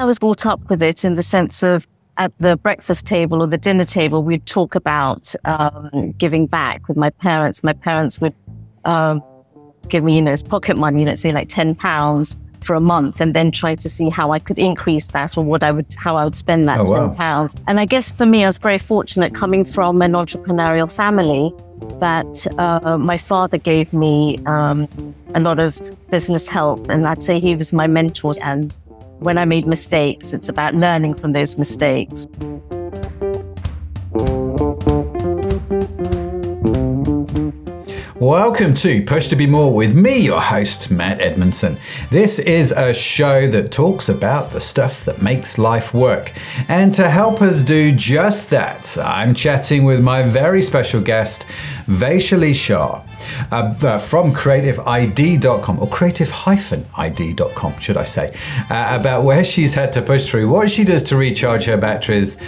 I was brought up with it in the sense of at the breakfast table or the dinner table, we'd talk about um, giving back with my parents. My parents would um, give me, you know, pocket money, let's say like 10 pounds for a month and then try to see how I could increase that or what I would, how I would spend that Oh, 10 wow. pounds. And I guess for me, I was very fortunate coming from an entrepreneurial family that uh, my father gave me um, a lot of business help. And I'd say he was my mentor. And when I made mistakes, it's about learning from those mistakes. Welcome to Push to Be More with me, your host, Matt Edmondson. This is a show that talks about the stuff that makes life work. And to help us do just that, I'm chatting with my very special guest, Vaishali Shah. Uh, uh, from creativeid.com or creative-id.com should I say uh, about where she's had to push through what she does to recharge her batteries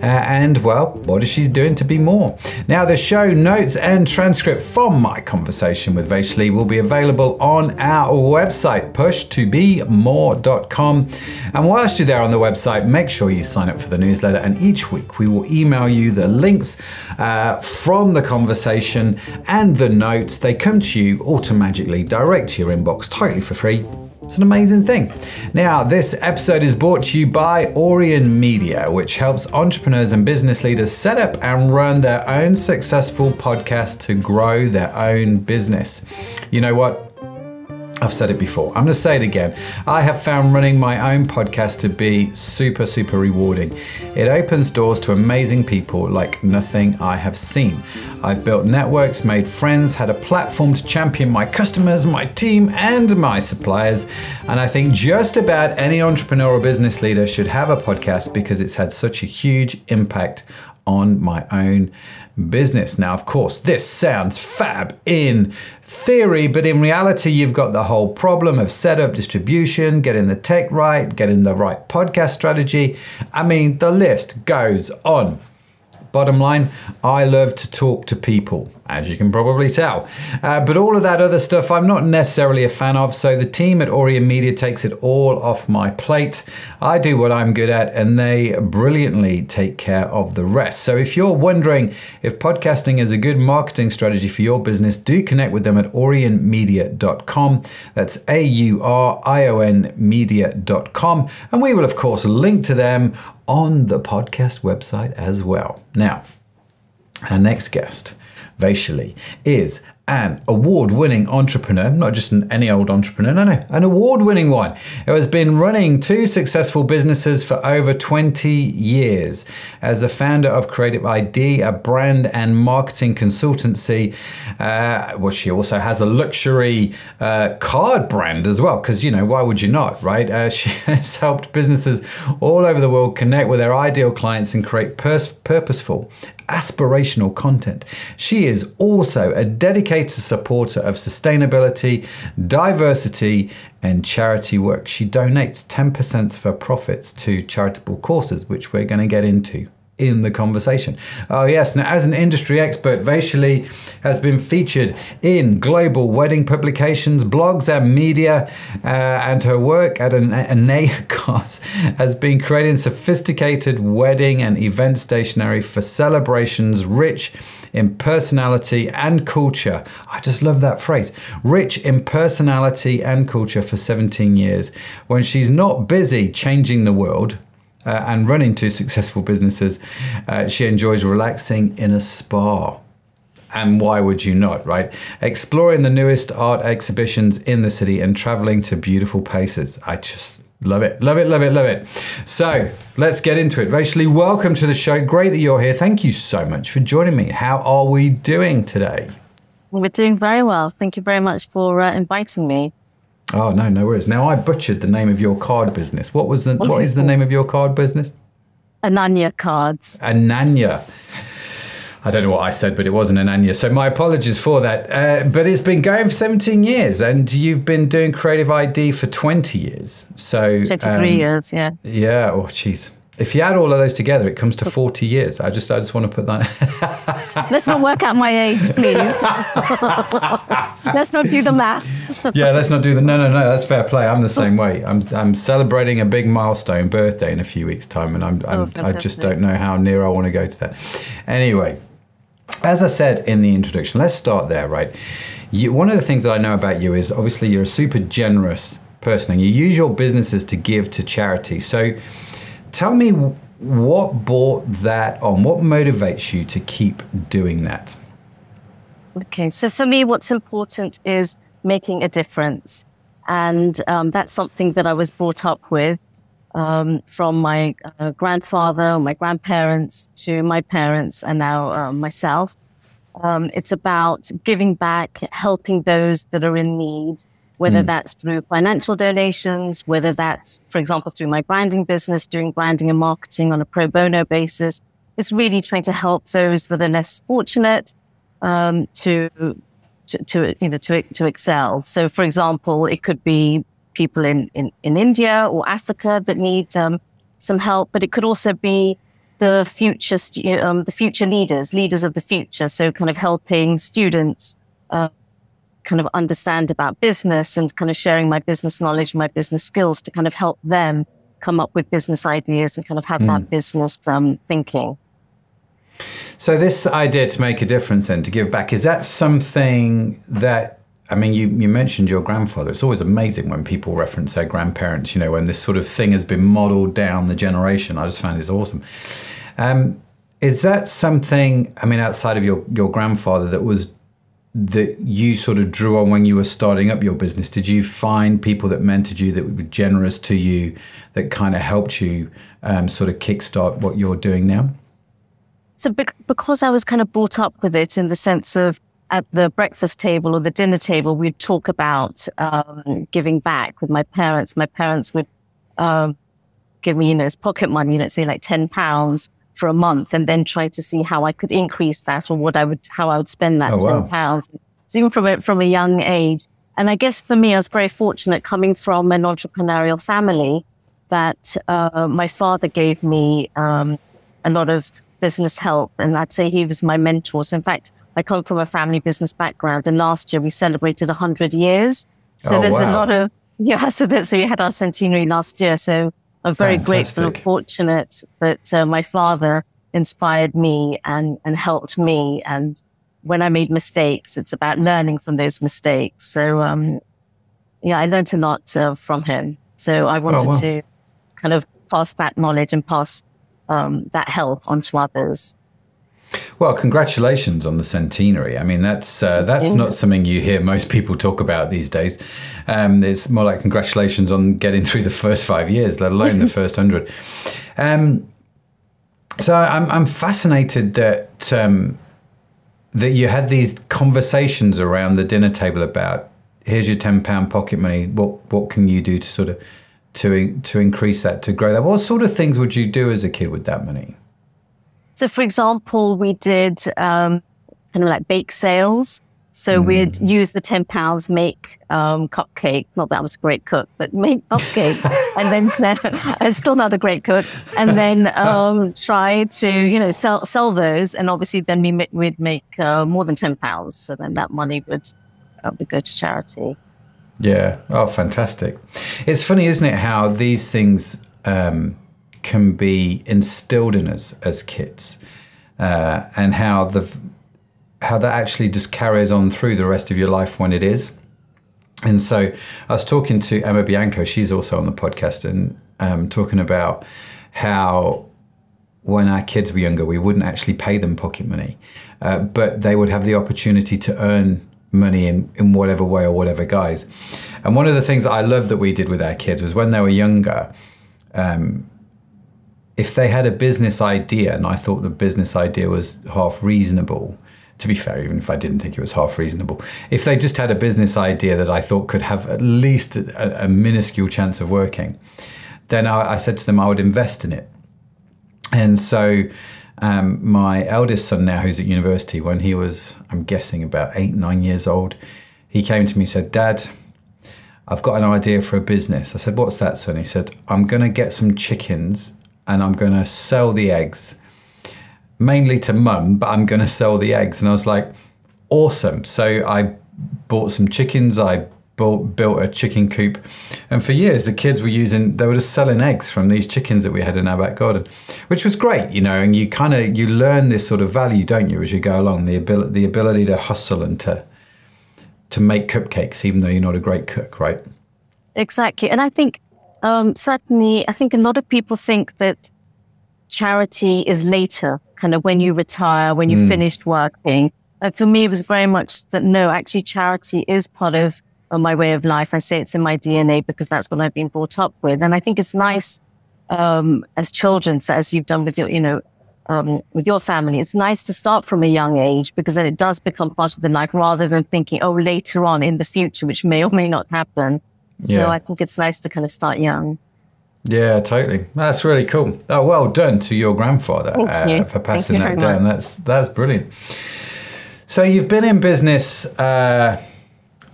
uh, and well, what is she doing to be more? Now, the show notes and transcript from my conversation with Vaishali will be available on our website, pushtobemore.com. And whilst you're there on the website, make sure you sign up for the newsletter. And each week we will email you the links uh, from the conversation and the notes. They come to you automatically direct to your inbox, totally for free. It's an amazing thing. Now, this episode is brought to you by Aurion Media, which helps entrepreneurs and business leaders set up and run their own successful podcast to grow their own business. You know what? I've said it before. I'm going to say it again. I have found running my own podcast to be super, super rewarding. It opens doors to amazing people like nothing I have seen. I've built networks, made friends, had a platform to champion my customers, my team, and my suppliers. And I think just about any entrepreneur or business leader should have a podcast because it's had such a huge impact on my own business. Now, of course, this sounds fab in theory, but in reality, you've got the whole problem of setup, distribution, getting the tech right, getting the right podcast strategy. I mean, the list goes on. Bottom line, I love to talk to people, as you can probably tell. Uh, but all of that other stuff I'm not necessarily a fan of, so the team at Aurion Media takes it all off my plate. I do what I'm good at, and they brilliantly take care of the rest. So if you're wondering if podcasting is a good marketing strategy for your business, do connect with them at aurionmedia.com. That's A U R I O N media.com. And we will, of course, link to them on the podcast website as well. Now, our next guest, Vaishali, is an award winning entrepreneur, not just an, any old entrepreneur, no, no, an award winning one who has been running two successful businesses for over 20 years. As the founder of Creative ID, a brand and marketing consultancy, uh, well, she also has a luxury uh, card brand as well, because, you know, why would you not, right? Uh, she has helped businesses all over the world connect with their ideal clients and create pers- purposeful aspirational content. She is also a dedicated supporter of sustainability, diversity, and charity work. She donates 10% of her profits to charitable causes, which we're going to get into in the conversation. Oh, yes. Now, as an industry expert, Vaishali has been featured in global wedding publications, blogs, and media, uh, and her work at an Anacos has been creating sophisticated wedding and event stationery for celebrations rich in personality and culture. I just love that phrase rich in personality and culture for 17 years. When she's not busy changing the world, uh, and running two successful businesses, uh, she enjoys relaxing in a spa. And why would you not, right? Exploring the newest art exhibitions in the city and traveling to beautiful places. I just love it, love it, love it, love it. So let's get into it. Vaishali, welcome to the show. Great that you're here. Thank you so much for joining me. How are we doing today? We're doing very well. Thank you very much for uh, inviting me. Oh no, no worries. Now I butchered the name of your card business. What was the what is the name of your card business? Ananya cards. Ananya. I don't know what I said, but it wasn't an Ananya. So my apologies for that. Uh, but it's been going for 17 years, and you've been doing Creative ID for 20 years. So 23 um, years, yeah. Yeah. Oh, jeez. If you add all of those together, it comes to 40 years. I just, I just want to put that. let's not work out my age, please. let's not do the math. yeah, let's not do the. No, no, no. That's fair play. I'm the same way. I'm I'm celebrating a big milestone birthday in a few weeks' time, and I'm, I'm Oh, I just don't know how near I want to go to that. Anyway, as I said in the introduction, let's start there, right? You, one of the things that I know about you is obviously you're a super generous person, and you use your businesses to give to charity. So, tell me what brought that on. What motivates you to keep doing that? Okay, so for me, what's important is making a difference. And um, that's something that I was brought up with um, from my uh, grandfather, my grandparents, to my parents, and now uh, myself. Um, it's about giving back, helping those that are in need, whether that's through financial donations, whether that's, for example, through my branding business, doing branding and marketing on a pro bono basis. It's really trying to help those that are less fortunate um, to, to, to, you know, to, to excel. So, for example, it could be people in, in, in India or Africa that need um, some help, but it could also be the future, stu- um, the future leaders, leaders of the future. So, kind of helping students uh, kind of understand about business and kind of sharing my business knowledge, my business skills to kind of help them come up with business ideas and kind of have that business um, thinking. So this idea to make a difference and to give back is that something that I mean you you mentioned your grandfather. It's always amazing when people reference their grandparents. You know when this sort of thing has been modelled down the generation. I just find it's awesome. Um, is that something? I mean, outside of your your grandfather, that was that you sort of drew on when you were starting up your business? Did you find people that mentored you that were generous to you, that kind of helped you um, sort of kickstart what you're doing now? So because I was kind of brought up with it in the sense of at the breakfast table or the dinner table, we'd talk about um, giving back with my parents. My parents would um, give me, you know, as pocket money, let's say like ten pounds for a month, and then try to see how I could increase that or what I would, how I would spend that Oh, wow. ten pounds. So even from a, from a young age, and I guess for me, I was very fortunate coming from an entrepreneurial family that uh, my father gave me um, a lot of business help, and I'd say he was my mentor. So in fact, I come from a family business background, and last year we celebrated 100 years. So Oh, there's wow. a lot of yeah. So that so we had our centenary last year. So I'm very grateful and fortunate that uh, my father inspired me and and helped me. And when I made mistakes, it's about learning from those mistakes. So um, yeah, I learned a lot uh, from him. So I wanted wow. to kind of pass that knowledge and pass um, that help on to others. Well, congratulations on the centenary. I mean, that's uh, that's not something you hear most people talk about these days. Um, it's more like congratulations on getting through the first five years, let alone the first hundred. Um, so I'm I'm fascinated that um, that you had these conversations around the dinner table about here's your ten pound pocket money. What what can you do to sort of to to increase that to grow that? What sort of things would you do as a kid with that money? So, for example, we did um, kind of like bake sales. So we'd use the ten pounds, make um, cupcakes. Not that I was a great cook, but make cupcakes, and then sell- I'm still not a great cook. And then um, try to you know sell sell those, and obviously then we ma- we'd make uh, more than ten pounds. So then that money would uh, would go to charity. Yeah. Oh, fantastic. It's funny, isn't it, how these things um, can be instilled in us as kids, uh, and how the how that actually just carries on through the rest of your life when it is. And so, I was talking to Emma Bianco. She's also on the podcast, and um, talking about how when our kids were younger, we wouldn't actually pay them pocket money, uh, but they would have the opportunity to earn money in, in whatever way or whatever guise. And one of the things I love that we did with our kids was when they were younger, um, if they had a business idea and I thought the business idea was half reasonable, to be fair, even if I didn't think it was half reasonable, if they just had a business idea that I thought could have at least a, a minuscule chance of working, then I, I said to them I would invest in it. And so um, my eldest son now, who's at university, when he was, I'm guessing, about eight, nine years old, he came to me and said, Dad, I've got an idea for a business. I said, What's that, son? He said, I'm going to get some chickens and I'm going to sell the eggs. mainly to mum, but I'm going to sell the eggs. And I was like, awesome. So I bought some chickens. I built, built a chicken coop. And for years, the kids were using, they were just selling eggs from these chickens that we had in our back garden, which was great, you know. And you kind of, you learn this sort of value, don't you, as you go along, the ability, the ability to hustle and to, to make cupcakes, even though you're not a great cook, right? Exactly. And I think um, certainly, I think a lot of people think that charity is later, kind of when you retire, when you've mm. finished working. And for me, it was very much that no, actually, charity is part of, of my way of life. I say it's in my DNA because that's what I've been brought up with. And I think it's nice um, as children, so as you've done with your, you know, um, with your family, it's nice to start from a young age because then it does become part of the life rather than thinking, oh, later on in the future, which may or may not happen. So yeah. I think it's nice to kind of start young. Yeah, totally. That's really cool. Oh, well done to your grandfather uh, for passing that down. Much. That's that's brilliant. So you've been in business uh,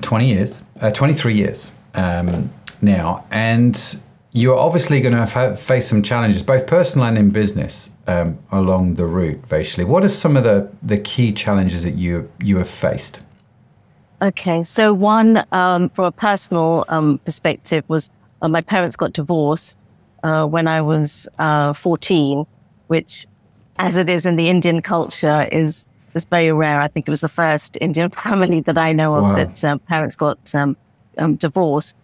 twenty years, uh, twenty three years um, now, and you're obviously going to face some challenges, both personal and in business, um, along the route. Basically, what are some of the the key challenges that you you have faced? Okay, so one um, from a personal um, perspective was uh, my parents got divorced uh, when I was uh, 14, which, as it is in the Indian culture, is is very rare. I think it was the first Indian family that I know of wow. that um, parents got um, um, divorced.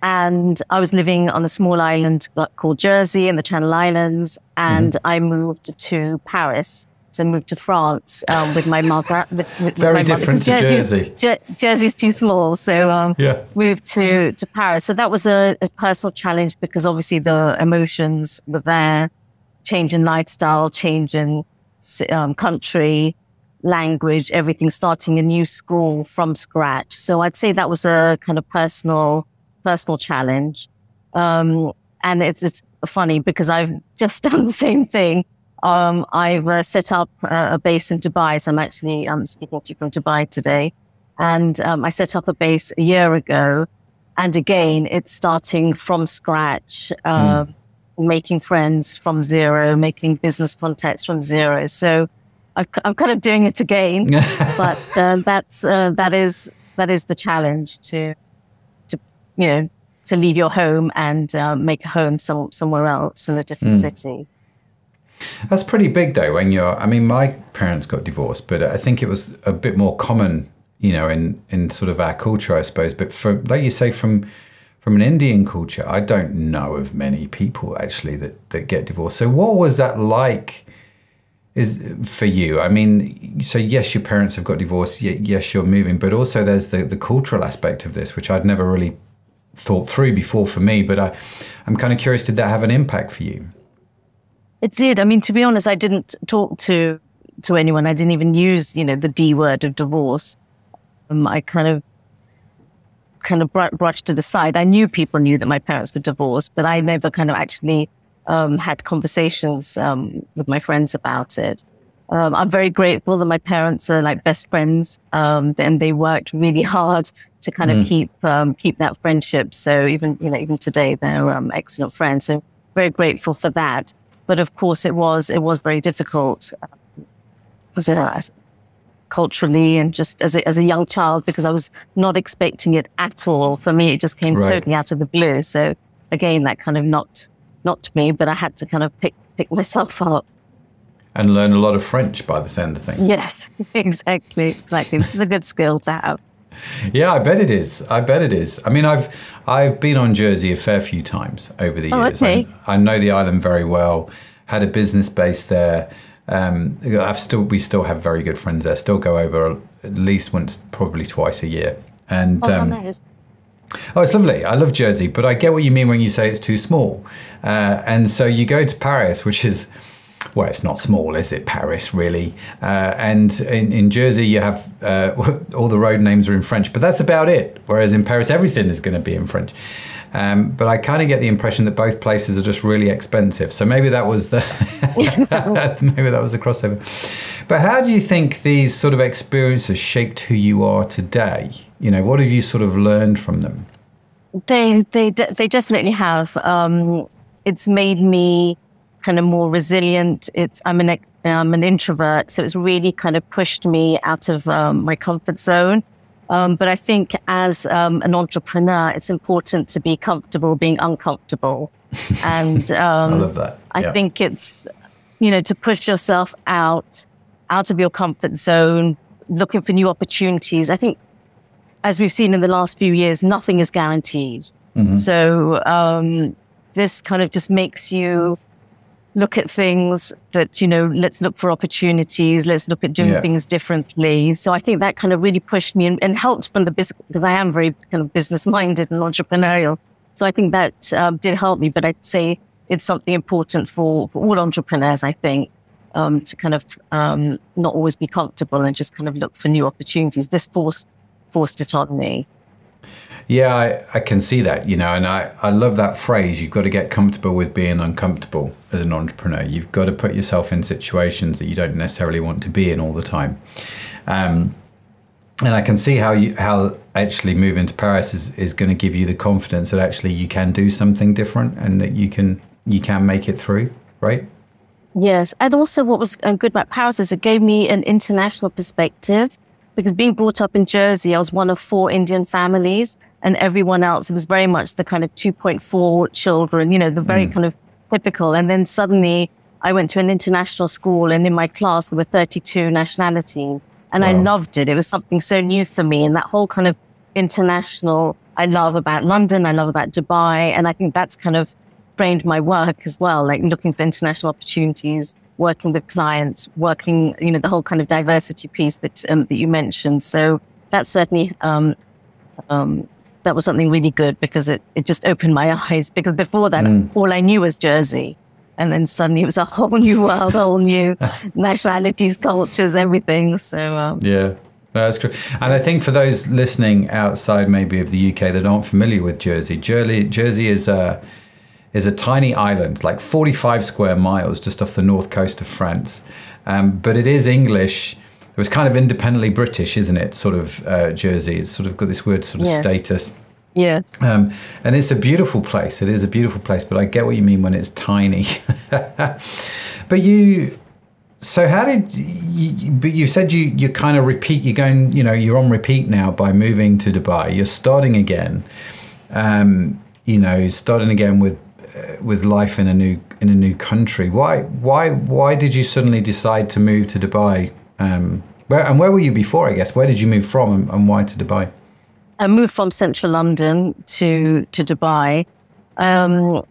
And I was living on a small island called Jersey in the Channel Islands, and mm-hmm. I moved to Paris to move to France um, with my mother. With, with Very my different mother, to Jersey. Jer- Jersey's too small, so um, yeah. moved to to Paris. So that was a, a, personal challenge because obviously the emotions were there, change in lifestyle, change in um, country, language, everything. Starting a new school from scratch. So I'd say that was a kind of personal personal challenge. Um, and it's it's funny because I've just done the same thing um, I've uh, set up uh, a base in Dubai. So I'm actually um, speaking to you from Dubai today. And um, I set up a base a year ago. And again, it's starting from scratch, uh, mm. making friends from zero, making business contacts from zero. So I'm kind of doing it again, but uh, that's uh, that is that is the challenge to to you know to leave your home and uh, make a home some, somewhere else in a different mm. city. That's pretty big, though. When you're, I mean, my parents got divorced, but I think it was a bit more common, you know, in in sort of our culture, I suppose. But from, like you say, from from an Indian culture, I don't know of many people actually that that get divorced. So, what was that like? Is for you? I mean, so yes, your parents have got divorced. Yes, you're moving, but also there's the the cultural aspect of this, which I'd never really thought through before for me. But I, I'm kind of curious. Did that have an impact for you? It did. I mean, to be honest, I didn't talk to to anyone. I didn't even use, you know, the D word of divorce. Um, I kind of kind of brushed it aside. I knew people knew that my parents were divorced, but I never kind of actually um, had conversations um, with my friends about it. Um, I'm very grateful that my parents are like best friends, um, and they worked really hard to kind of mm. keep um, keep that friendship. So even you know even today they're excellent friends. So very grateful for that. But of course, it was it was very difficult. Was it uh, culturally and just as a, as a young child because I was not expecting it at all. For me, it just came right. totally out of the blue. So again, that kind of knocked knocked me, but I had to kind of pick pick myself up. And learn a lot of French by the sound of things. Yes, exactly, exactly. Which is a good skill to have. Yeah, I bet it is. I bet it is. I mean, I've I've been on Jersey a fair few times over the oh, years. Okay. I, I know the island very well. Had a business base there. Um, I've still we still have very good friends there. Still go over at least once, probably twice a year. And oh, um, nice. Oh, it's lovely. I love Jersey, but I get what you mean when you say it's too small. Uh, and so you go to Paris, which is well, it's not small, is it? Paris, really. Uh, and in, in, Jersey, you have uh, all the road names are in French, but that's about it. Whereas in Paris, everything is going to be in French. Um, but I kind of get the impression that both places are just really expensive. So maybe that was the maybe that was a crossover. But how do you think these sort of experiences shaped who you are today? You know, what have you sort of learned from them? They they they definitely have. Um, it's made me kind of more resilient. It's I'm an I'm an introvert, so it's really kind of pushed me out of um, my comfort zone. Um, but I think as um, an entrepreneur, it's important to be comfortable being uncomfortable. And um, I love that. Yeah. I think it's, you know, to push yourself out, out of your comfort zone, looking for new opportunities. I think, as we've seen in the last few years, nothing is guaranteed. Mm-hmm. So um, this kind of just makes you look at things that, you know, let's look for opportunities, let's look at doing yeah. things differently. So I think that kind of really pushed me and, and helped from the business, because I am very kind of business minded and entrepreneurial. So I think that um, did help me, but I'd say it's something important for, for all entrepreneurs, I think, um, to kind of um, not always be comfortable and just kind of look for new opportunities. This forced, forced it on me. Yeah, I, I can see that, you know, and I, I love that phrase. You've got to get comfortable with being uncomfortable as an entrepreneur. You've got to put yourself in situations that you don't necessarily want to be in all the time. Um, and I can see how you how actually moving to Paris is, is going to give you the confidence that actually you can do something different and that you can you can make it through, right? Yes, and also what was uh, good about Paris is it gave me an international perspective because being brought up in Jersey, I was one of four Indian families and everyone else, it was very much the kind of 2.4 children, you know, the very mm. kind of typical. And then suddenly I went to an international school and in my class there were 32 nationalities and wow. I loved it. It was something so new for me and that whole kind of international, I love about London. I love about Dubai. And I think that's kind of framed my work as well, like looking for international opportunities, working with clients, working, you know, the whole kind of diversity piece that, um, that you mentioned. So that certainly, um, um, that was something really good because it, it just opened my eyes. Because before that, mm. all I knew was Jersey. And then suddenly it was a whole new world, whole new nationalities, cultures, everything. So, um, yeah. That's great. And I think for those listening outside maybe of the UK that aren't familiar with Jersey, Jersey, Jersey is a, is a tiny island, like 45 square miles just off the north coast of France. Um, but it is English it was kind of independently British, isn't it? Sort of uh, Jersey. It's sort of got this weird sort of yeah. status. Yes. Um, and it's a beautiful place. It is a beautiful place, but I get what you mean when it's tiny. but you, so how did you, but you said you, you kind of repeat, you're going, you know, you're on repeat now by moving to Dubai. You're starting again, um, you know, starting again with, uh, with life in a new, in a new country. Why, why, why did you suddenly decide to move to Dubai? Um, where, and where were you before, I guess? Where did you move from and, and why to Dubai? I moved from central London to, to Dubai. Um,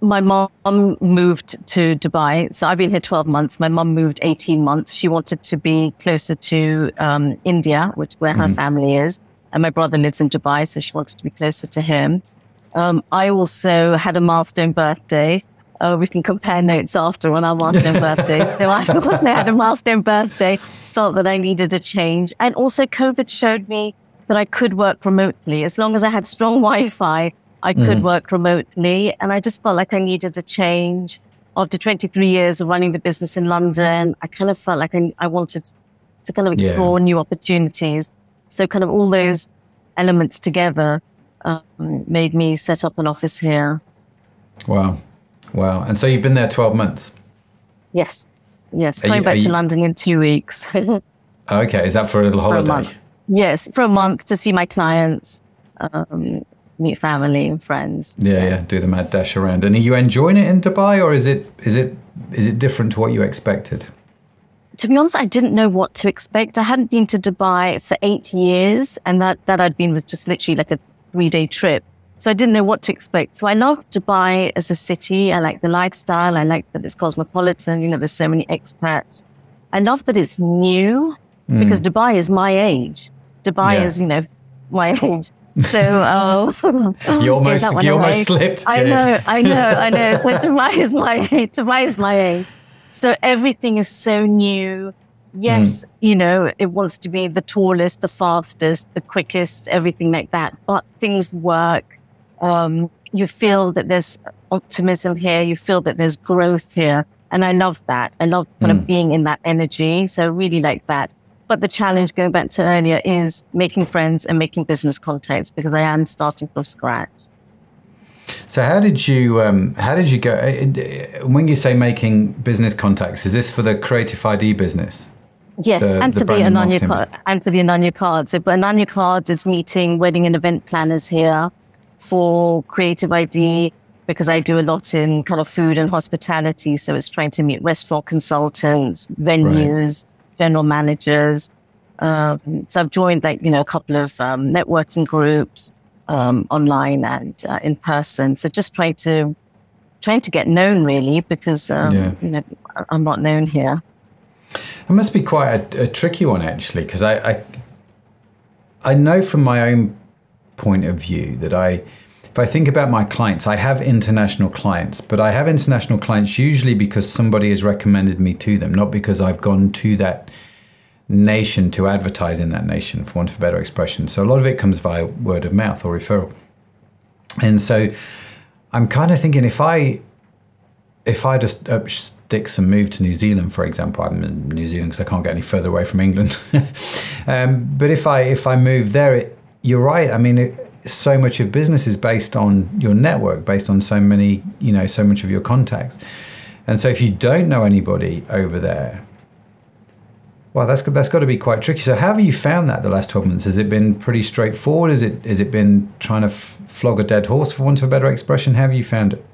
my mom moved to Dubai. So I've been here 12 months. My mom moved 18 months. She wanted to be closer to um, India, which where mm-hmm. her family is. And my brother lives in Dubai, so she wanted to be closer to him. Um, I also had a milestone birthday oh, we can compare notes after on our milestone birthdays. So I also had a milestone birthday, felt that I needed a change. And also COVID showed me that I could work remotely. As long as I had strong Wi-Fi, I could mm. work remotely. And I just felt like I needed a change. After 23 years of running the business in London, I kind of felt like I, I wanted to kind of explore yeah. new opportunities. So kind of all those elements together um, made me set up an office here. Wow. Wow. And so you've been there 12 months? Yes. Yes. Are Going you, back to you... London in two weeks. okay. Is that for a little holiday? For A yes. For a month to see my clients, um, meet family and friends. Yeah, yeah. Do the mad dash around. And are you enjoying it in Dubai or is it, is it, is it different to what you expected? To be honest, I didn't know what to expect. I hadn't been to Dubai for eight years, and that, that I'd been was just literally like a three day trip. So I didn't know what to expect. So I love Dubai as a city. I like the lifestyle. I like that it's cosmopolitan. You know, there's so many expats. I love that it's new mm. because Dubai is my age. Dubai yeah. is, you know, my age. So, oh, you almost, yeah, you almost slipped. I know, I know, I know. So Dubai is my age. Dubai is my age. So everything is so new. Yes, mm. you know, it wants to be the tallest, the fastest, the quickest, everything like that. But things work um, you feel that there's optimism here. You feel that there's growth here. And I love that. I love kind mm. of being in that energy. So I really like that. But the challenge going back to earlier is making friends and making business contacts because I am starting from scratch. So how did you um, how did you go uh, when you say making business contacts? Is this for the Creative ID business? Yes, the, and, the for the Ananya card, and for the Ananya cards. So, but Ananya cards, it's meeting wedding and event planners here for Creative ID because I do a lot in kind of food and hospitality. So it's trying to meet restaurant consultants, venues, right. general managers. Um, so I've joined like, you know, a couple of um, networking groups um, online and uh, in person. So just trying to, trying to get known really because, um, yeah. you know, I'm not known here. It must be quite a, a tricky one actually, because I, I, I know from my own point of view that I, if I think about my clients, I have international clients, but I have international clients usually because somebody has recommended me to them, not because I've gone to that nation to advertise in that nation, for want of a better expression. So a lot of it comes via word of mouth or referral. And so I'm kind of thinking if I if I just up sticks and move to New Zealand, for example, I'm in New Zealand because I can't get any further away from England. um, but if I if I move there, it, you're right. I mean, it, so much of business is based on your network, based on so many, you know, so much of your contacts. And so if you don't know anybody over there, well, that's that's got to be quite tricky. So, how have you found that the last twelve months? Has it been pretty straightforward? Has it has it been trying to f- flog a dead horse, for want of a better expression? How have you found it?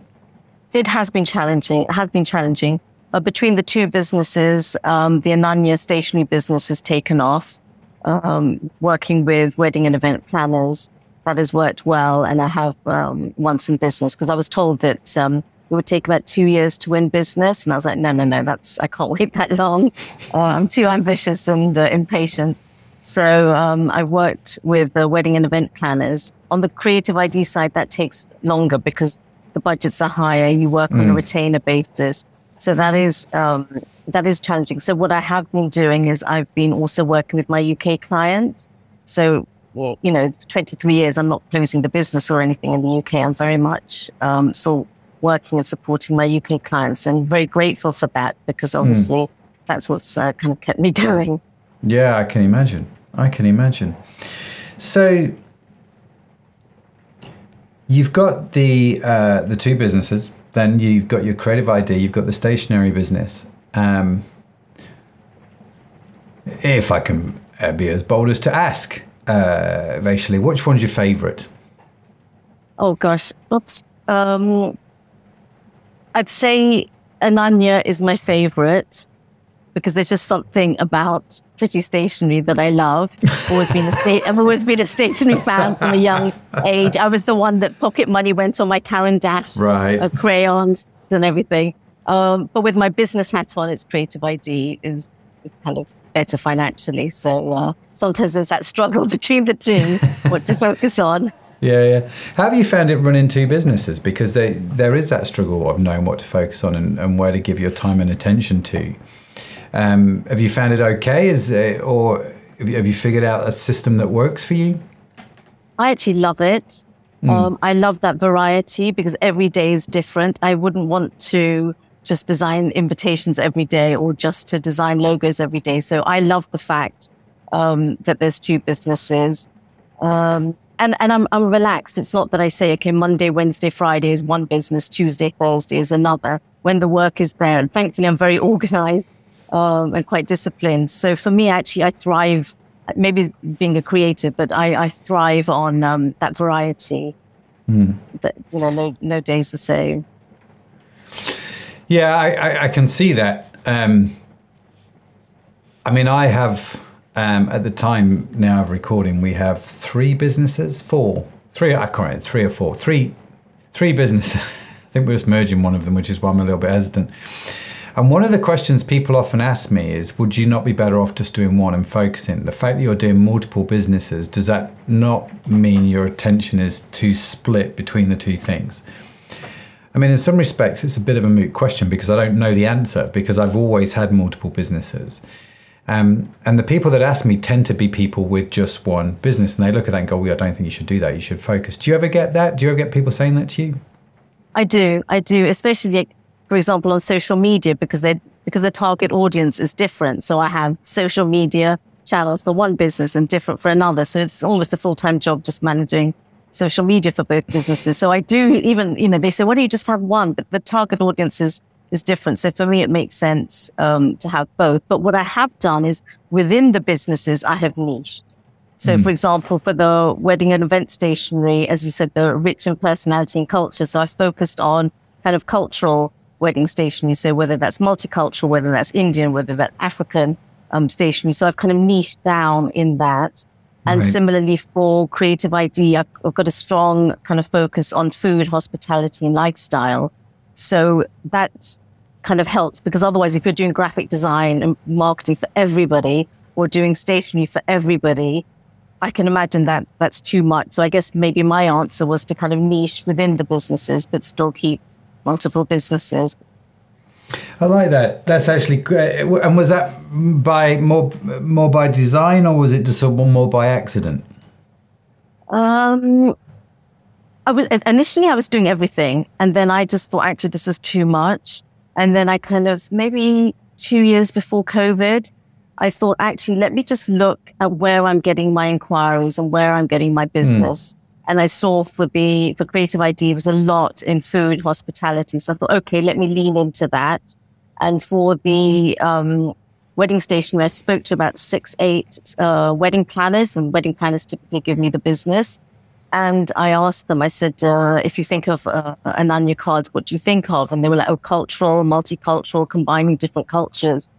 It has been challenging. It has been challenging. Uh, between the two businesses, um, the Ananya stationery business has taken off. Um, working with wedding and event planners, that has worked well. And I have um, won some business because I was told that um, it would take about two years to win business. And I was like, no, no, no, that's, I can't wait that long. Uh, I'm too ambitious and uh, impatient. So um, I worked with the wedding and event planners. On the creative ID side, that takes longer because the budgets are higher. You work mm. on a mm. retainer basis. So that is, um, that is challenging. So what I have been doing is I've been also working with my UK clients. So you know, 23 years, I'm not closing the business or anything in the UK. I'm very much um, still working and supporting my UK clients and very grateful for that because hmm. obviously mm. that's what's uh, kind of kept me going. Yeah, I can imagine. I can imagine. So you've got the uh, the two businesses. Then you've got your creative ID. You've got the stationery business. Um, if I can uh, be as bold as to ask, uh, Vaishali, which one's your favourite? Oh gosh, oops. Um, I'd say Ananya is my favourite because there's just something about pretty stationery that I love. always been a state, I've always been a stationery fan from a young age. I was the one that pocket money went on my Caran d'Ache, right. Uh, crayons and everything. Um, but with my business hat on, it's creative ID is is kind of better financially. So uh, sometimes there's that struggle between the two, what to focus on. Yeah, yeah. Have you found it running two businesses? Because they, there is that struggle of knowing what to focus on and, and where to give your time and attention to. Um, have you found it okay? Is it, or have you, have you figured out a system that works for you? I actually love it. Mm. Um, I love that variety because every day is different. I wouldn't want to just design invitations every day or just to design logos every day. So I love the fact um, that there's two businesses. Um, and, and I'm, I'm relaxed. It's not that I say, okay, Monday, Wednesday, Friday is one business, Tuesday, Thursday is another. When the work is there, and thankfully I'm very organized um, and quite disciplined. So for me, actually, I thrive, maybe being a creative, but I, I thrive on um, that variety. Mm. That, you know, no, no day's the same. Yeah, I, I, I can see that. Um, I mean, I have um, at the time now of recording, we have three businesses, four, three. I can't remember, three or four, three, three businesses. I think we're just merging one of them, which is why I'm a little bit hesitant. And one of the questions people often ask me is, would you not be better off just doing one and focusing? The fact that you're doing multiple businesses, does that not mean your attention is too split between the two things? I mean, in some respects, it's a bit of a moot question because I don't know the answer because I've always had multiple businesses. Um, and the people that ask me tend to be people with just one business, and they look at that and go, "Well, I don't think you should do that. You should focus." Do you ever get that? Do you ever get people saying that to you? I do. I do, especially, for example, on social media because they because the target audience is different. So I have social media channels for one business and different for another. So it's almost a full time job just managing social media for both businesses. So I do even, you know, they say, why don't you just have one? But the target audience is, is different. So for me, it makes sense um, to have both. But what I have done is within the businesses, I have niched. So, mm. for example, for the wedding and event stationery, as you said, the rich in personality and culture. So I focused on kind of cultural wedding stationery. So whether that's multicultural, whether that's Indian, whether that's African um, stationery. So I've kind of niched down in that. And right. similarly for creative ID, I've, I've got a strong kind of focus on food, hospitality and lifestyle. So that kind of helps because otherwise, if you're doing graphic design and marketing for everybody or doing stationery for everybody, I can imagine that that's too much. So I guess maybe my answer was to kind of niche within the businesses, but still keep multiple businesses. I like that. That's actually great. And was that by more more by design, or was it just more by accident? Um, I was initially I was doing everything, and then I just thought actually this is too much. And then I kind of maybe two years before COVID, I thought, actually, let me just look at where I'm getting my inquiries and where I'm getting my hmm. business. Mm. And I saw for the, for creative ID was a lot in food hospitality. So I thought, okay, let me lean into that. And for the, um, wedding station, where I spoke to about six, eight, uh, wedding planners and wedding planners typically give me the business. And I asked them, I said, uh, if you think of uh, Ananya cards, what do you think of? And they were like, oh, cultural, multicultural, combining different cultures.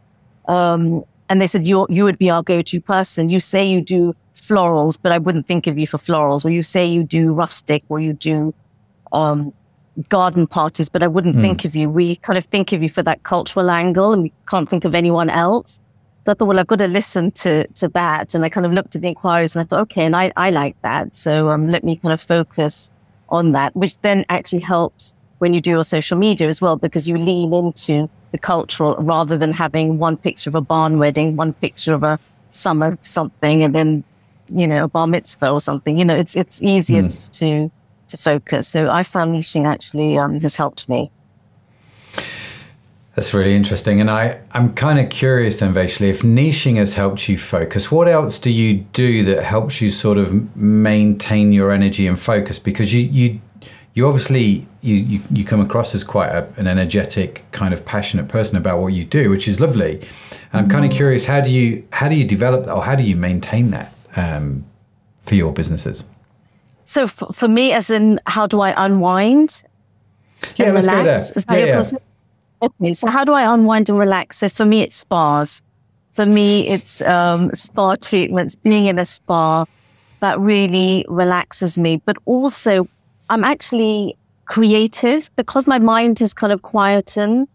Um, and they said, you you would be our go-to person. You say you do florals, but I wouldn't think of you for florals. Or you say you do rustic or you do, um, garden parties, but I wouldn't mm. think of you. We kind of think of you for that cultural angle and we can't think of anyone else. So I thought, well, I've got to listen to, to that. And I kind of looked at the inquiries and I thought, okay, and I, I like that. So, um, let me kind of focus on that, which then actually helps when you do your social media as well, because you lean into the cultural rather than having one picture of a barn wedding, one picture of a summer something, and then you know a bar mitzvah or something. You know, it's it's easier mm. just to to focus. So I found niching actually um, has helped me. That's really interesting. And I, I'm kind of curious then, Vaishali, if niching has helped you focus, what else do you do that helps you sort of maintain your energy and focus? Because you, you you obviously you, you, you come across as quite a, an energetic kind of passionate person about what you do which is lovely and i'm kind of mm-hmm. curious how do you how do you develop that or how do you maintain that um, for your businesses? So for, for me as in how do i unwind yeah let's relax? go there yeah, yeah. okay so how do i unwind and relax? So for me it's spas. For me it's um, spa treatments being in a spa that really relaxes me. But also I'm actually creative. Because my mind is kind of quietened.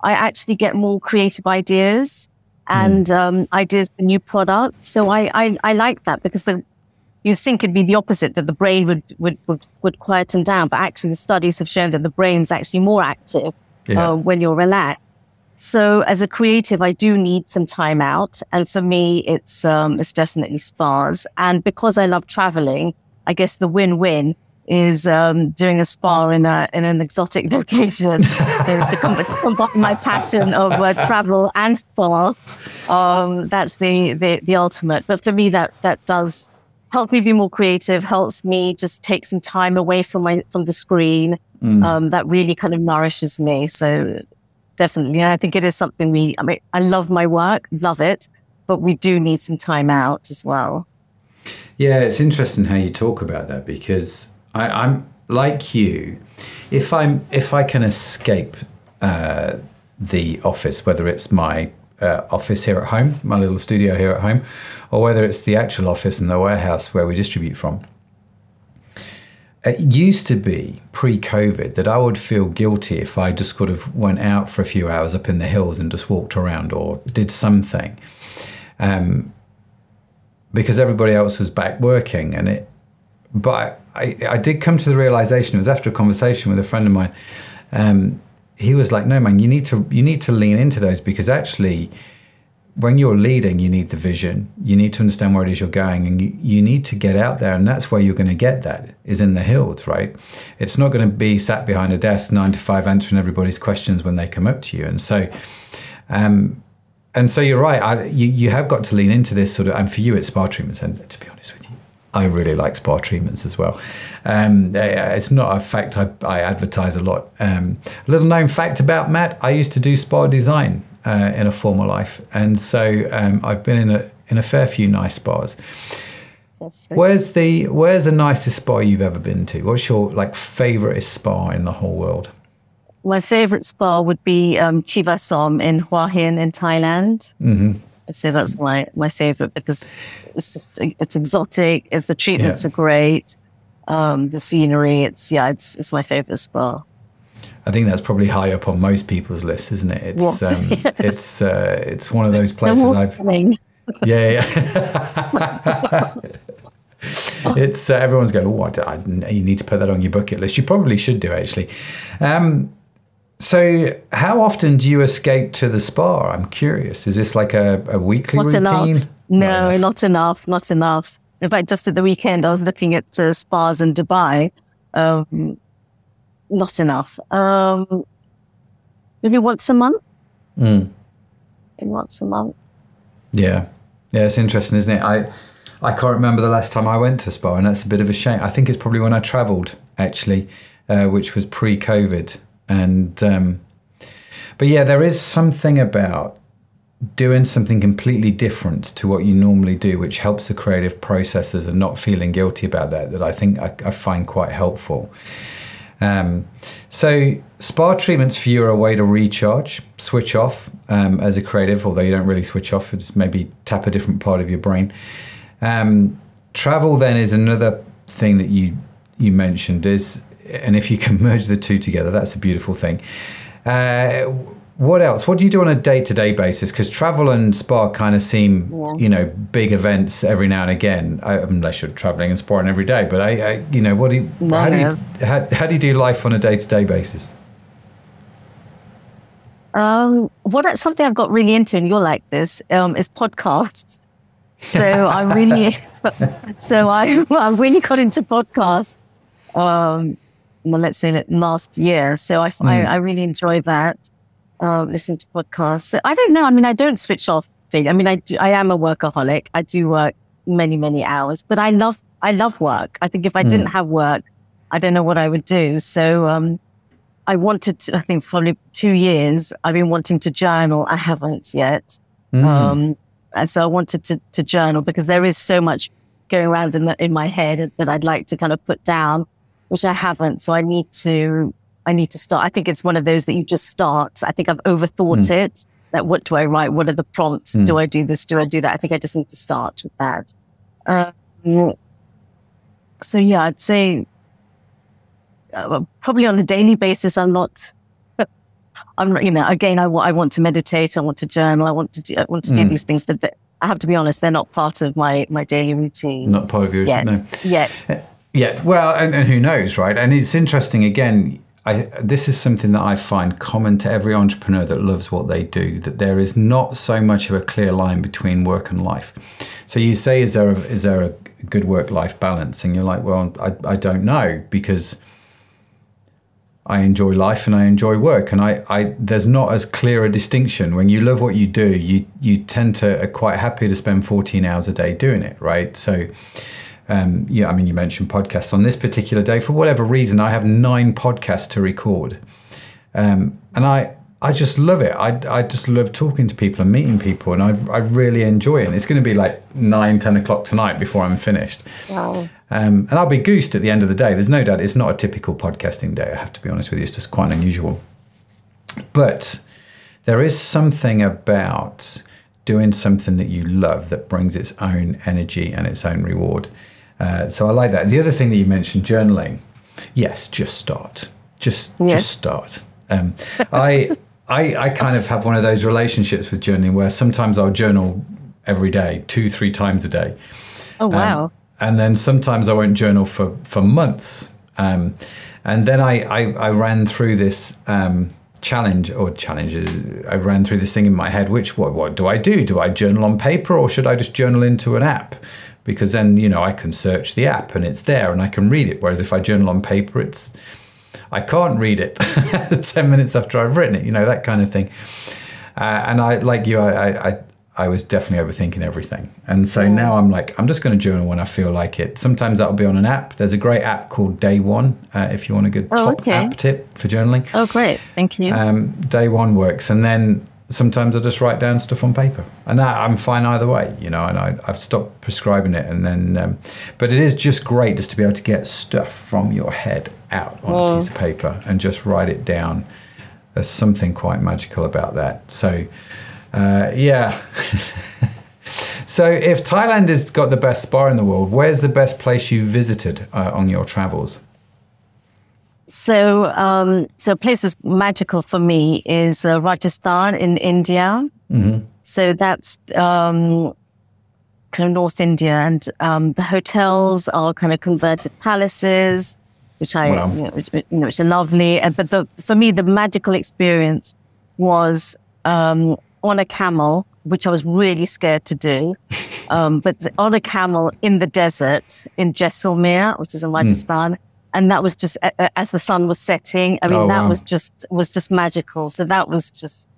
I actually get more creative ideas and mm. um, ideas for new products. So I, I, I like that because the, you think it'd be the opposite that the brain would, would, would, would quieten down, but actually the studies have shown that the brain's actually more active yeah. uh, when you're relaxed. So as a creative, I do need some time out. And for me, it's, um, it's definitely spas. And because I love traveling, I guess the win-win is um, doing a spa in a in an exotic location. so to, com- combine my passion of uh, travel and spa, um, that's the, the the ultimate. But for me, that that does help me be more creative. Helps me just take some time away from my from the screen. Mm. Um, that really kind of nourishes me. So definitely, and I think it is something we. I mean, I love my work, love it, but we do need some time out as well. Yeah, it's interesting how you talk about that because I, am like you. If I'm if I can escape uh, the office, whether it's my uh, office here at home, my little studio here at home, or whether it's the actual office in the warehouse where we distribute from. It used to be pre-COVID that I would feel guilty if I just sort of went out for a few hours up in the hills and just walked around or did something, um, because everybody else was back working, and it. But I, I did come to the realization. It was after a conversation with a friend of mine. Um, he was like, "No, man, you need to you need to lean into those because actually, when you're leading, you need the vision. You need to understand where it is you're going, and you, you need to get out there. And that's where you're going to get that is in the hills, right? It's not going to be sat behind a desk nine to five answering everybody's questions when they come up to you. And so, um, and so you're right. I, you you have got to lean into this sort of. And for you, it's spa treatments. And to be honest with I really like spa treatments as well. Um, it's not a fact I, I advertise a lot. Um, little known fact about Matt: I used to do spa design uh, in a former life, and so um, I've been in a in a fair few nice spas. Where's the Where's the nicest spa you've ever been to? What's your like favorite spa in the whole world? My favorite spa would be um, Chiva-Som in Hua Hin in Thailand. Mm-hmm. I'd say that's my my favorite because it's just it's exotic. If the treatments yeah. are great, um, the scenery. It's yeah, it's it's my favorite spa. I think that's probably high up on most people's list, isn't it? It's um, yes. it's uh, it's one of those places I've yeah, yeah. it's uh, everyone's going. Oh, I, I, you need to put that on your bucket list. You probably should do actually. Um, so, how often do you escape to the spa? I'm curious. Is this like a, a weekly not routine? Enough. No, not enough. not enough. Not enough. In fact, just at the weekend, I was looking at uh, spas in Dubai. Um, not enough. Um, maybe once a month. Mm. Maybe once a month. Yeah, yeah, it's interesting, isn't it? I I can't remember the last time I went to a spa, and that's a bit of a shame. I think it's probably when I travelled actually, uh, which was pre-COVID, and um, but yeah, there is something about doing something completely different to what you normally do, which helps the creative processes and not feeling guilty about that. That I think I, I find quite helpful. Um, so spa treatments for you are a way to recharge, switch off um, as a creative, although you don't really switch off. It's maybe tap a different part of your brain. Um, travel then is another thing that you you mentioned is, and if you can merge the two together, that's a beautiful thing. Uh, what else? What do you do on a day to day basis? Because travel and spa kind of seem, yeah. you know, big events every now and again. I, unless you're traveling and sparring every day, but I, I you know, what do you, how do you, how, how do you do life on a day to day basis? Um, what something I've got really into, and you're like this, um, is podcasts. So I really, so I, I really got into podcasts. Um, well, let's say last year. So I, mm. I, I really enjoy that um, listen to podcasts. I don't know. I mean, I don't switch off. I mean, I do, I am a workaholic. I do work many, many hours, but I love, I love work. I think if I mm. didn't have work, I don't know what I would do. So, um, I wanted to, I think probably two years, I've been wanting to journal. I haven't yet. Mm. Um, and so I wanted to, to journal because there is so much going around in the, in my head that I'd like to kind of put down, which I haven't. So I need to I need to start. I think it's one of those that you just start. I think I've overthought mm. it. That what do I write? What are the prompts? Mm. Do I do this? Do I do that? I think I just need to start with that. Um, so yeah, I'd say uh, probably on a daily basis. I'm not. I'm not. You know, again, I, I want to meditate. I want to journal. I want to do. I want to do mm. these things. But I have to be honest, they're not part of my my daily routine. Not part of your yet. No. Yet. Yet. Well, and, and who knows, right? And it's interesting again I, this is something that I find common to every entrepreneur that loves what they do. That there is not so much of a clear line between work and life. So you say, is there a, is there a good work life balance? And you're like, well, I, I don't know because I enjoy life and I enjoy work, and I, I there's not as clear a distinction. When you love what you do, you you tend to are quite happy to spend 14 hours a day doing it, right? So um, yeah, I mean, you mentioned podcasts on this particular day. For whatever reason, I have nine podcasts to record, um, and I I just love it. I, I just love talking to people and meeting people, and I I really enjoy it. And it's going to be like nine, ten o'clock tonight before I'm finished. Wow. Um, and I'll be goosed at the end of the day. There's no doubt it's not a typical podcasting day. I have to be honest with you. It's just quite unusual. But there is something about doing something that you love that brings its own energy and its own reward. Uh, so I like that. The other thing that you mentioned, journaling. Yes, just start. Just yes. just start. Um, I, I I kind of have one of those relationships with journaling where sometimes I'll journal every day, two three times a day. Oh um, wow! Um, and then sometimes I won't journal for for months. Um, and then I, I, I ran through this um, challenge or challenges. I ran through this thing in my head. Which what what do I do? Do I journal on paper or should I just journal into an app? Because then you know I can search the app and it's there and I can read it. Whereas if I journal on paper, it's I can't read it ten minutes after I've written it. You know that kind of thing. Uh, and I like you, I, I I was definitely overthinking everything. And so now I'm like, I'm just going to journal when I feel like it. Sometimes that'll be on an app. There's a great app called Day One, uh, if you want a good Oh, top okay. app tip for journaling. Oh, great. Thank you. Um, day One works. And then sometimes I just write down stuff on paper. And that, I'm fine either way, you know, and I, I've stopped prescribing it. And then, um, but it is just great just to be able to get stuff from your head out on a piece of paper and just write it down. There's something quite magical about that. So, uh, yeah. so, if Thailand has got the best spa in the world, where's the best place you visited uh, on your travels? So, um, so a place that's magical for me is uh, Rajasthan in India. Mm-hmm. So that's um, kind of North India, and um, the hotels are kind of converted palaces, which I, Wow. you know, which, you know, which are lovely. And but the, for me, the magical experience was um, on a camel, which I was really scared to do. Um, but on a camel in the desert in Jaisalmer, which is in Rajasthan, and that was just a- as the sun was setting. I mean, Oh, that wow. was just was just magical. So that was just,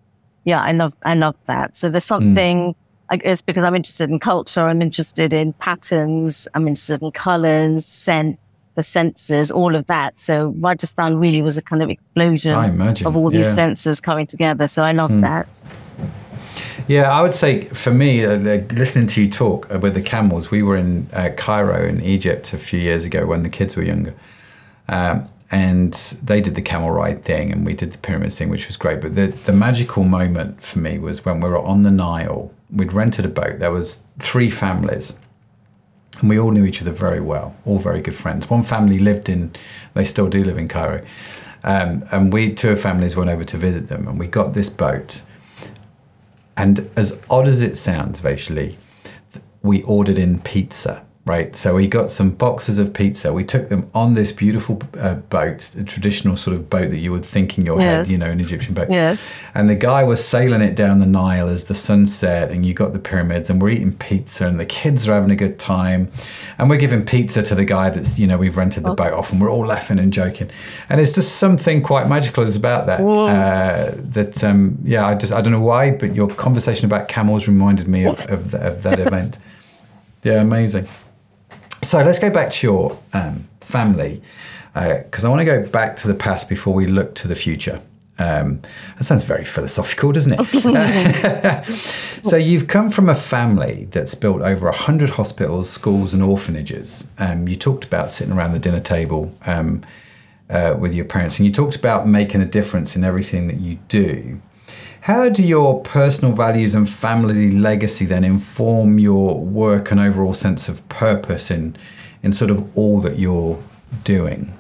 yeah, I love I love that. So there's something. I guess because I'm interested in culture, I'm interested in patterns, I'm interested in colors, scent, the senses, all of that. So Rajasthan really was a kind of explosion I imagine, of all these yeah. senses coming together. So I love that. Yeah, I would say for me, uh, listening to you talk uh, with the camels, we were in uh, Cairo in Egypt a few years ago when the kids were younger. Um, and they did the camel ride thing and we did the pyramids thing, which was great. But the, the magical moment for me was when we were on the Nile. We'd rented a boat. There was three families and we all knew each other very well, all very good friends. One family lived in, they still do live in Cairo. Um, and we, two families went over to visit them and we got this boat. And as odd as it sounds, Vaishali, we ordered in pizza, right? So we got some boxes of pizza. We took them on this beautiful uh, boat, a traditional sort of boat that you would think in your head, you know, an Egyptian boat. Yes. And the guy was sailing it down the Nile as the sun set, and you got the pyramids, and we're eating pizza, and the kids are having a good time. And we're giving pizza to the guy that's, you know, we've rented the boat off, and we're all laughing and joking. And it's just something quite magical is about that. Uh, that, um, yeah, I just, I don't know why, but your conversation about camels reminded me of, of, th- of that event. Yeah, amazing. So let's go back to your um, family because I want to go back to the past before we look to the future. Um, that sounds very philosophical, doesn't it? so you've come from a family that's built over 100 hospitals, schools and orphanages. Um, you talked about sitting around the dinner table um, uh, with your parents and you talked about making a difference in everything that you do. How do your personal values and family legacy then inform your work and overall sense of purpose in, in sort of all that you're doing?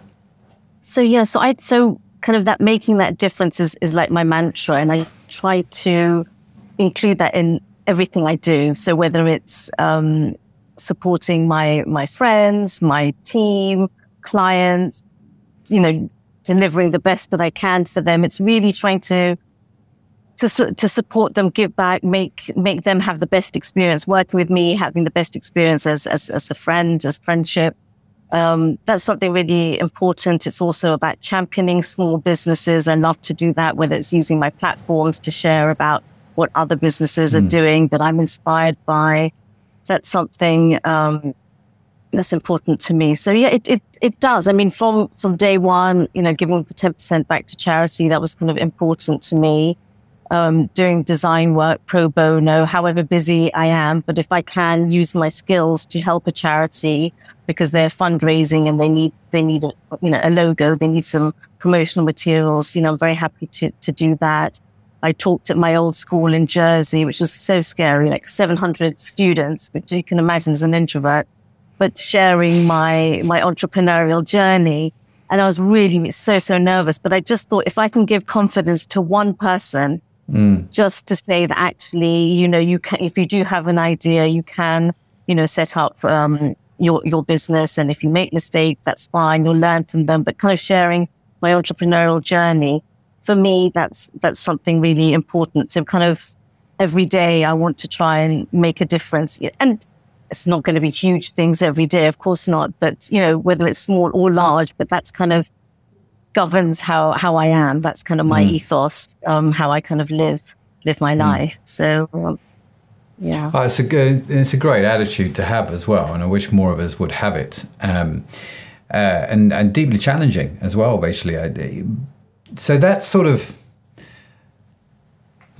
So yeah, so I so kind of that making that difference is is like my mantra, and I try to include that in everything I do. So whether it's um, supporting my my friends, my team, clients, you know, delivering the best that I can for them, it's really trying to to su- to support them, give back, make make them have the best experience working with me, having the best experience as as, as a friend, as friendship um, that's something really important. It's also about championing small businesses. I love to do that, whether it's using my platforms to share about what other businesses are doing that I'm inspired by. That's something um, that's important to me. So yeah, it, it it does. I mean, from from day one, you know, giving the ten percent back to charity that was kind of important to me. Um, doing design work pro bono, however busy I am, but if I can use my skills to help a charity because they're fundraising and they need they need a you know a logo, they need some promotional materials. You know, I'm very happy to to do that. I talked at my old school in Jersey, which was so scary, like 700 students, which you can imagine as an introvert, but sharing my my entrepreneurial journey. And I was really so so nervous, but I just thought if I can give confidence to one person, just to say that actually, you know, you can if you do have an idea, you can, you know, set up um, your your business, and if you make mistakes, that's fine. You'll learn from them. But kind of sharing my entrepreneurial journey for me, that's that's something really important. So kind of every day, I want to try and make a difference, and it's not going to be huge things every day, of course not. But you know, whether it's small or large, but that's kind of governs how how I am. That's kind of my ethos, um, how I kind of live live my life. So um, Yeah. Oh, it's a good, it's a great attitude to have as well, and I wish more of us would have it. Um, uh, and and deeply challenging as well, basically. I, so that's sort of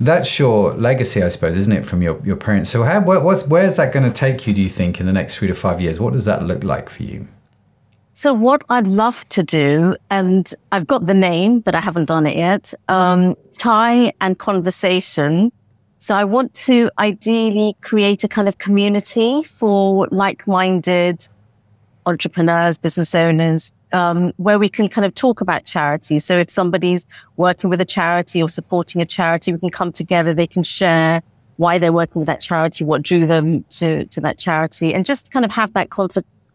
that's your legacy, I suppose, isn't it, from your, your parents? So how, where, what's, where's that going to take you? Do you think in the next three to five years? What does that look like for you? So what I'd love to do, and I've got the name, but I haven't done it yet. Um, and conversation. So I want to ideally create a kind of community for like-minded entrepreneurs, business owners, um, where we can kind of talk about charity. So if somebody's working with a charity or supporting a charity, we can come together. They can share why they're working with that charity, what drew them to to that charity, and just kind of have that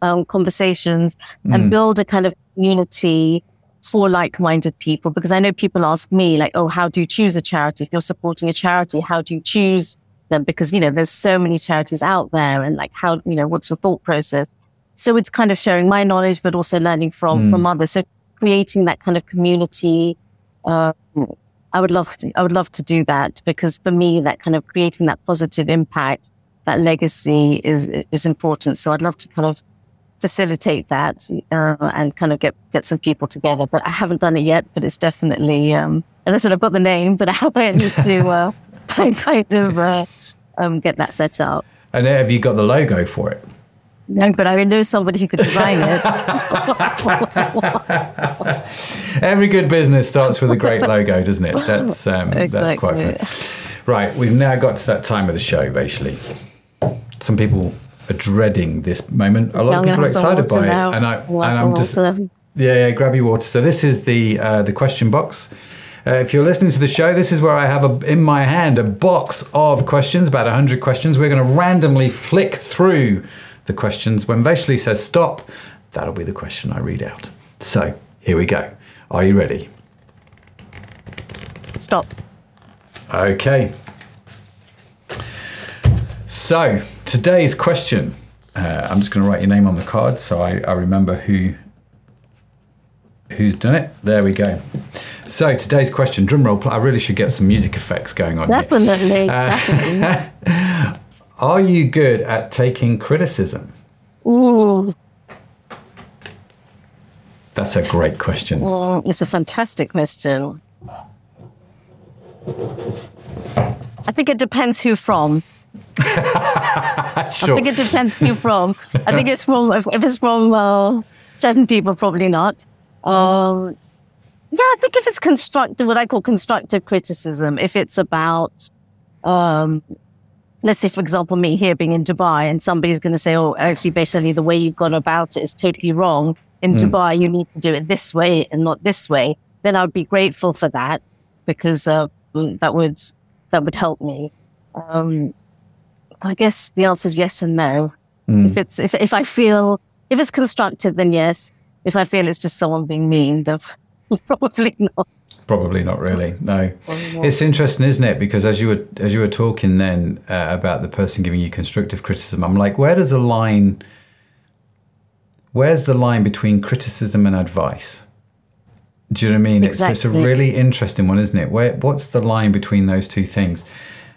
um, conversations mm. and build a kind of community for like-minded people. Because I know people ask me like, "Oh, how do you choose a charity? If you're supporting a charity, how do you choose?" them because you know there's so many charities out there and like how you know what's your thought process so it's kind of sharing my knowledge, but also learning from, mm. from others. So creating that kind of community. Uh, I would love to, I would love to do that because for me, that kind of creating that positive impact, that legacy is, is important. So I'd love to kind of facilitate that, uh, and kind of get, get some people together. But I haven't done it yet, but it's definitely, um, as I said, I've got the name, but I need to, uh, kind of, uh, um, get that set up. And have you got the logo for it? No, but I know somebody who could design it. Every good business starts with a great logo, doesn't it? That's um, exactly. that's quite funny. Right, we've now got to that time of the show, basically. Some people dreading this moment. A lot of people are excited by now. it, and I and I'm just yeah, yeah, grab your water. So this is the uh, the question box. Uh, if you're listening to the show, this is where I have a, in my hand a box of questions, about 100 questions. We're going to randomly flick through the questions. When Vaishali says stop, that'll be the question I read out. So here we go. Are you ready? Stop. Okay. So today's question. Uh, I'm just going to write your name on the card so I, I remember who who's done it. There we go. So today's question, drum roll. I really should get some music effects going on. Definitely, uh, definitely. Are you good at taking criticism? Ooh. That's a great question. Well, it's a fantastic question. I think it depends who from. sure. I think it depends who from. I think it's from if, if it's from uh, certain people, probably not. Um, yeah, I think if it's constructive, what I call constructive criticism, if it's about um, let's say, for example, me here being in Dubai and somebody's going to say, oh, actually, basically, the way you've gone about it is totally wrong. In mm. Dubai, you need to do it this way and not this way. Then I would be grateful for that because uh, that would that would help me. Um, I guess the answer is yes and no. Mm. If it's if if I feel if it's constructive, then yes. If I feel it's just someone being mean, then probably not. Probably not really. No, it's interesting, isn't it? Because as you were as you were talking then uh, about the person giving you constructive criticism, I'm like, where does the line? Where's the line between criticism and advice? Do you know what I mean? Exactly. It's, it's a really interesting one, isn't it? Where what's the line between those two things?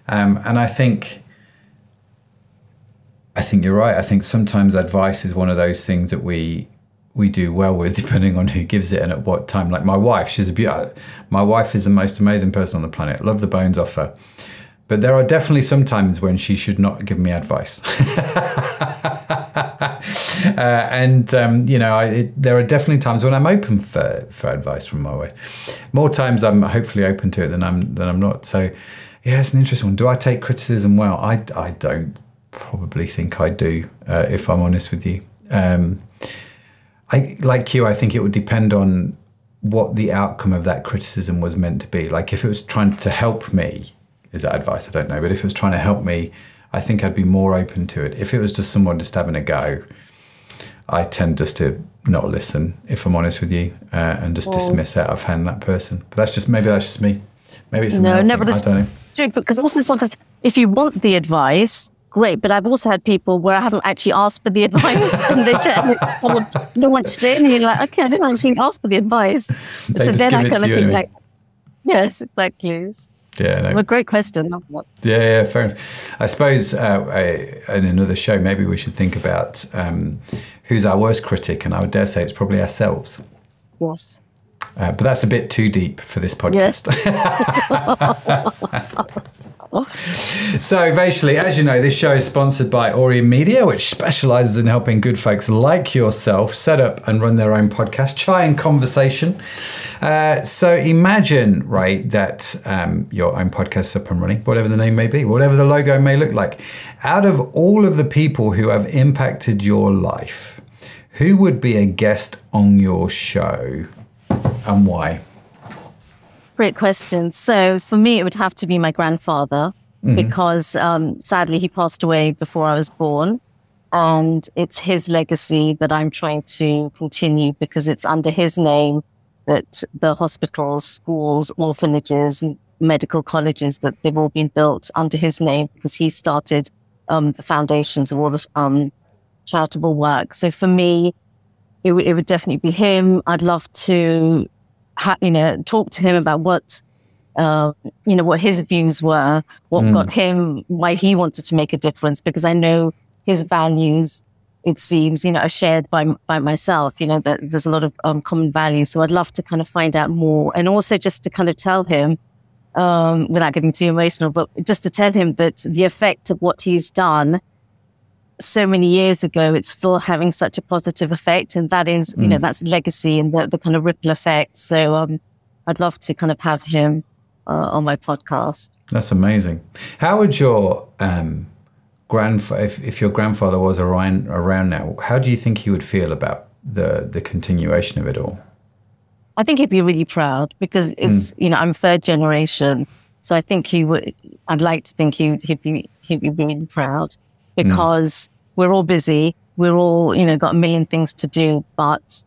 Um, and I think. I think you're right. I think sometimes advice is one of those things that we we do well with depending on who gives it and at what time. Like my wife she's a beautiful my wife is the most amazing person on the planet. Love the bones off her. But there are definitely some times when she should not give me advice. Uh, and um, you know I, it, there are definitely times when i'm open for, for advice from my wife. More times i'm hopefully open to it than i'm than i'm not. So yeah it's an interesting one. Do i take criticism well? I, I don't probably think i do uh, if i'm honest with you um, I like you. I think it would depend on what the outcome of that criticism was meant to be. Like if it was trying to help me, is that advice? I don't know. But if it was trying to help me, I think I'd be more open to it. If it was just someone just having a go, I tend just to not listen, if I'm honest with you, uh, and just well, dismiss out of hand that person. But that's just maybe that's just me. Maybe it's no, never. I don't know. Because also sometimes if you want the advice, great. But I've also had people where I haven't actually asked for the advice and they just of don't want to stay. And you're like, okay, I didn't actually ask for the advice. They so then I kind of think anyway. like, yes, exactly. Yeah, no. Well, great question. Yeah, yeah, fair enough. I suppose uh, I, in another show, maybe we should think about um, who's our worst critic, and I would dare say it's probably ourselves. Yes. Uh, but that's a bit too deep for this podcast. so, basically, as you know, this show is sponsored by Aurion Media, which specializes in helping good folks like yourself set up and run their own podcast, try and Conversation. Uh, so, imagine, right, that um, your own podcast is up and running, whatever the name may be, whatever the logo may look like. Out of all of the people who have impacted your life, who would be a guest on your show and why? Great question. So for me, it would have to be my grandfather mm-hmm. because um, sadly he passed away before I was born. And it's his legacy that I'm trying to continue because it's under his name that the hospitals, schools, orphanages, medical colleges, that they've all been built under his name because he started um, the foundations of all the um, charitable work. So for me, it, w- it would definitely be him. I'd love to you know, talk to him about what, uh, you know, what his views were, what mm. got him, why he wanted to make a difference, because I know his values, it seems, you know, are shared by, by myself, you know, that there's a lot of um, common values. So I'd love to kind of find out more and also just to kind of tell him, um, without getting too emotional, but just to tell him that the effect of what he's done so many years ago, it's still having such a positive effect. And that is, mm. you know, mm. that's legacy and the, the kind of ripple effect. So, um, I'd love to kind of have him uh, on my podcast. That's amazing. How would your, um, grandfather, if, if your grandfather was around, around now, how do you think he would feel about the, the continuation of it all? I think he'd be really proud because it's, mm. you know, I'm third generation. So I think he would, I'd like to think he, he'd be, he'd be really proud. Mm. because mm. we're all busy. We're all, you know, got a million things to do, but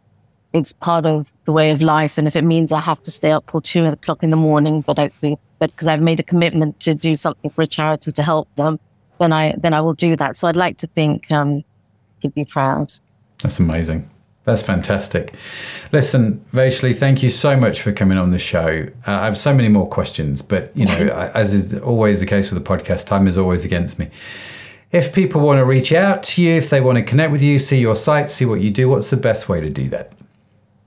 it's part of the way of life. And if it means I have to stay up till two o'clock in the morning, but I, but because I've made a commitment to do something for a charity to help them, then I, then I will do that. So I'd like to think, um, he'd be proud. That's amazing. That's fantastic. Listen, Vaishali, thank you so much for coming on the show. Uh, I have so many more questions, but you know, as is always the case with the podcast, time is always against me. If people want to reach out to you, if they want to connect with you, see your site, see what you do, what's the best way to do that?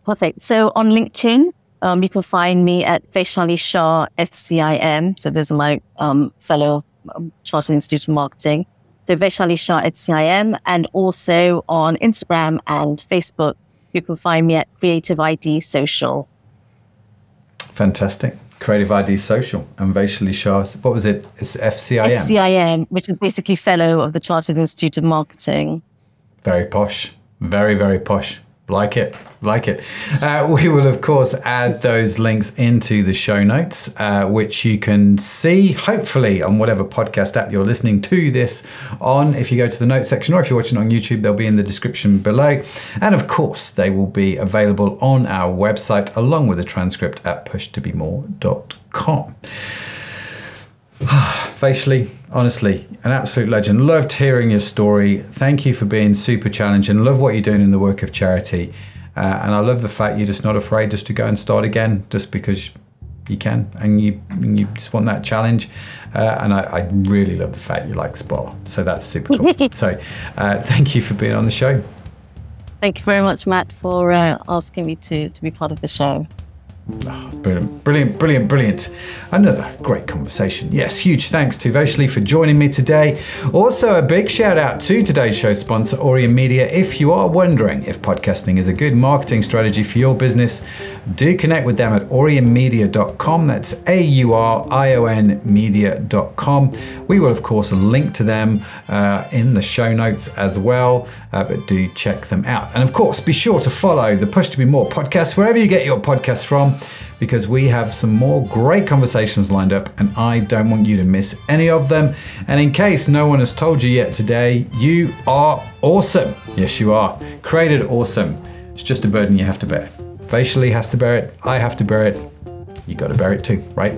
Perfect. So on LinkedIn, um, you can find me at Vaishali Shah FCIM. So those are my um, fellow um, Chartered Institute of Marketing. So Vaishali Shah FCIM, and also on Instagram and Facebook, you can find me at Creative ID Social. Fantastic. Creative ID Social and Vaishali Shah. What was it? It's FCIM. FCIM, which is basically Fellow of the Chartered Institute of Marketing. Very posh. Very, very posh. Like it, like it. Uh, we will, of course, add those links into the show notes, uh, which you can see hopefully on whatever podcast app you're listening to this on. If you go to the notes section or if you're watching on YouTube, they'll be in the description below. And of course, they will be available on our website along with a transcript at pushtobemore.com. Vaishali, honestly, an absolute legend. Loved hearing your story. Thank you for being super challenging. Love what you're doing in the work of charity. Uh, and I love the fact you're just not afraid just to go and start again just because you can and you you just want that challenge. Uh, and I, I, really love the fact you like spa. So that's super cool. so uh, thank you for being on the show. Thank you very much, Matt, for uh, asking me to, to be part of the show. Oh, brilliant, brilliant, brilliant, brilliant. Another great conversation. Yes, huge thanks to Vaishali for joining me today. Also, a big shout out to today's show sponsor, Aurion Media. If you are wondering if podcasting is a good marketing strategy for your business, do connect with them at aurionmedia.com. That's A U R I O N media.com. We will, of course, link to them uh, in the show notes as well, uh, but do check them out. And of course, be sure to follow the Push to Be More podcast wherever you get your podcasts from because we have some more great conversations lined up and I don't want you to miss any of them. And in case no one has told you yet today, you are awesome. Yes, you are. Created awesome. It's just a burden you have to bear. Vaishali has to bear it. I have to bear it. You got to bear it too, right?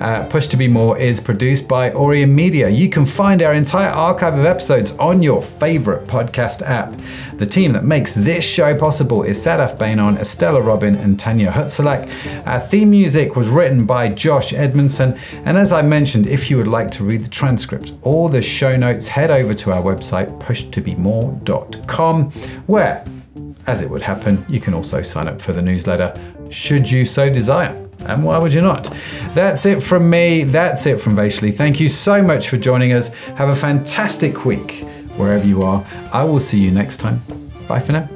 Uh, Push to Be More is produced by Aurion Media. You can find our entire archive of episodes on your favorite podcast app. The team that makes this show possible is Sadaf Bainon, Estella Robin, and Tanya Hutzelak. Our theme music was written by Josh Edmondson. And as I mentioned, if you would like to read the transcript or the show notes, head over to our website, pushtobemore.com, where, as it would happen, you can also sign up for the newsletter should you so desire. And why would you not? That's it from me. That's it from Vaishali. Thank you so much for joining us. Have a fantastic week wherever you are. I will see you next time. Bye for now.